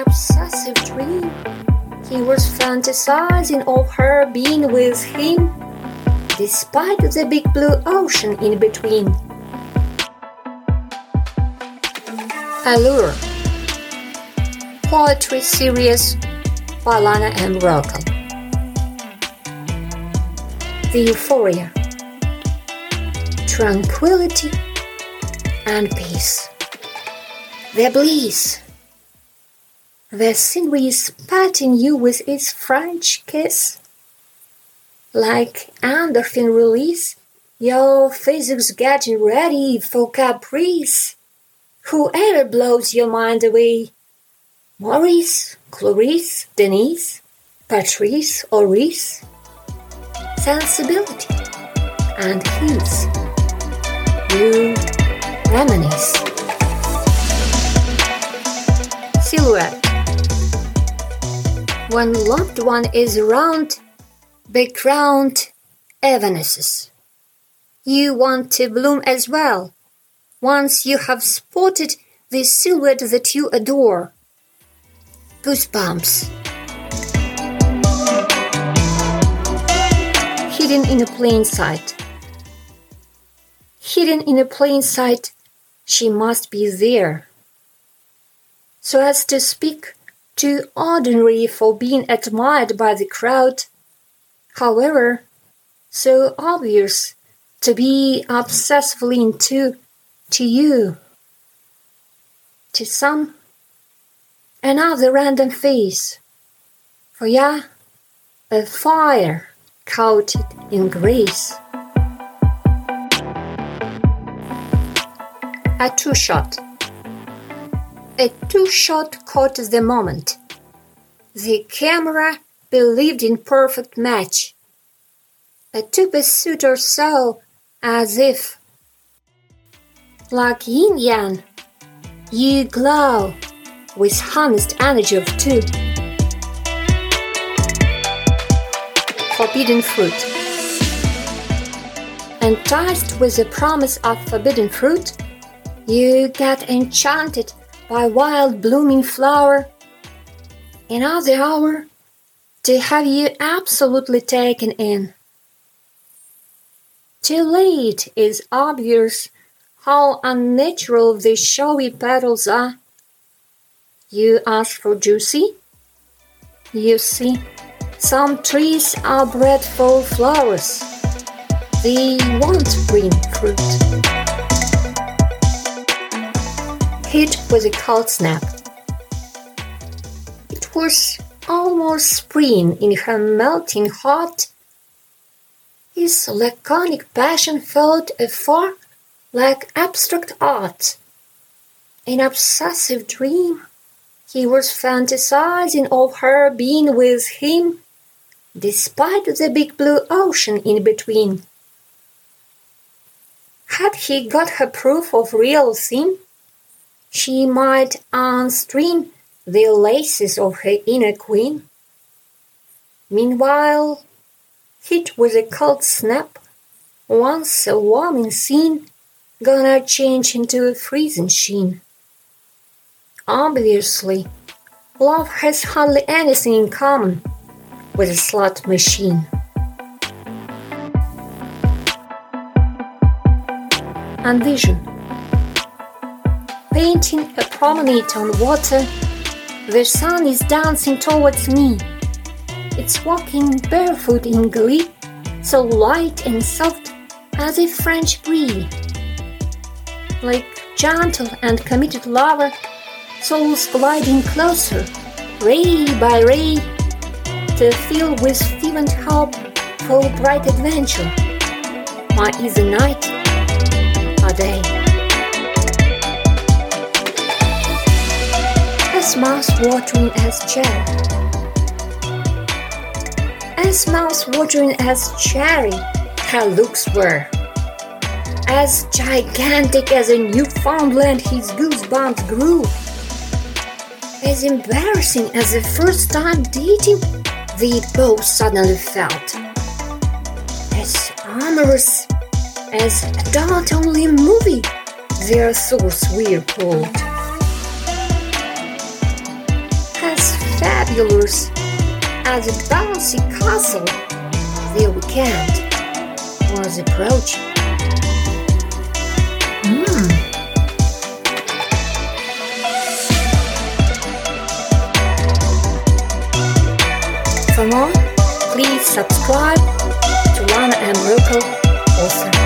obsessive dream. He was fantasizing of her being with him, despite the big blue ocean in between. Allure Poetry Series by Lana M. Rocco. The Euphoria Tranquility and Peace. The bliss. The scenery is patting you with its French kiss. Like endorphin release, your physics getting ready for caprice. Whoever blows your mind away, Maurice, Clarice, Denise, Patrice, or Reese, sensibility and his. You reminisce. Silhouette. When loved one is around, background evanesces. You want to bloom as well once you have spotted the silhouette that you adore. Goosebumps. Hidden in a plain sight. Hidden in a plain sight, she must be there. So as to speak, too ordinary for being admired by the crowd, however, so obvious to be obsessively into to you. To some, another random face. For ya, a fire coated in grace. A two shot. A two shot caught the moment. The camera believed in perfect match. A two pursuit or so, as if like yin yang, you glow with harnessed energy of two. Forbidden fruit. Enticed with the promise of forbidden fruit, you get enchanted by wild blooming flower. Another hour to have you absolutely taken in. Too late is obvious how unnatural these showy petals are. You ask for juicy? You see, some trees are bred for flowers. They won't bring fruit. Hit with a cold snap. It was almost spring in her melting heart. His laconic passion felt afar like abstract art. An obsessive dream. He was fantasizing of her being with him, despite the big blue ocean in between. Had he got her proof of real sin, she might unstring the laces of her inner queen. Meanwhile, hit with a cold snap, once a warming scene, gonna change into a freezing sheen. Obviously, love has hardly anything in common with a slot machine. And Envision Painting a promenade on water, the sun is dancing towards me. It's walking barefoot in glee, so light and soft as a French breeze like gentle and committed lover, souls gliding closer, ray by ray, to fill with fervent hope for bright adventure. My easy night, a day. As mouth-watering as cherry, as mouth-watering as cherry, her looks were. As gigantic as a Newfoundland, his goosebumps grew. As embarrassing as the first time dating, they both suddenly felt. As amorous as a dot only movie, their souls were pulled. Fabulous as a bouncy castle the weekend was approaching. Mm. For more, please subscribe to Lana M. Local Author.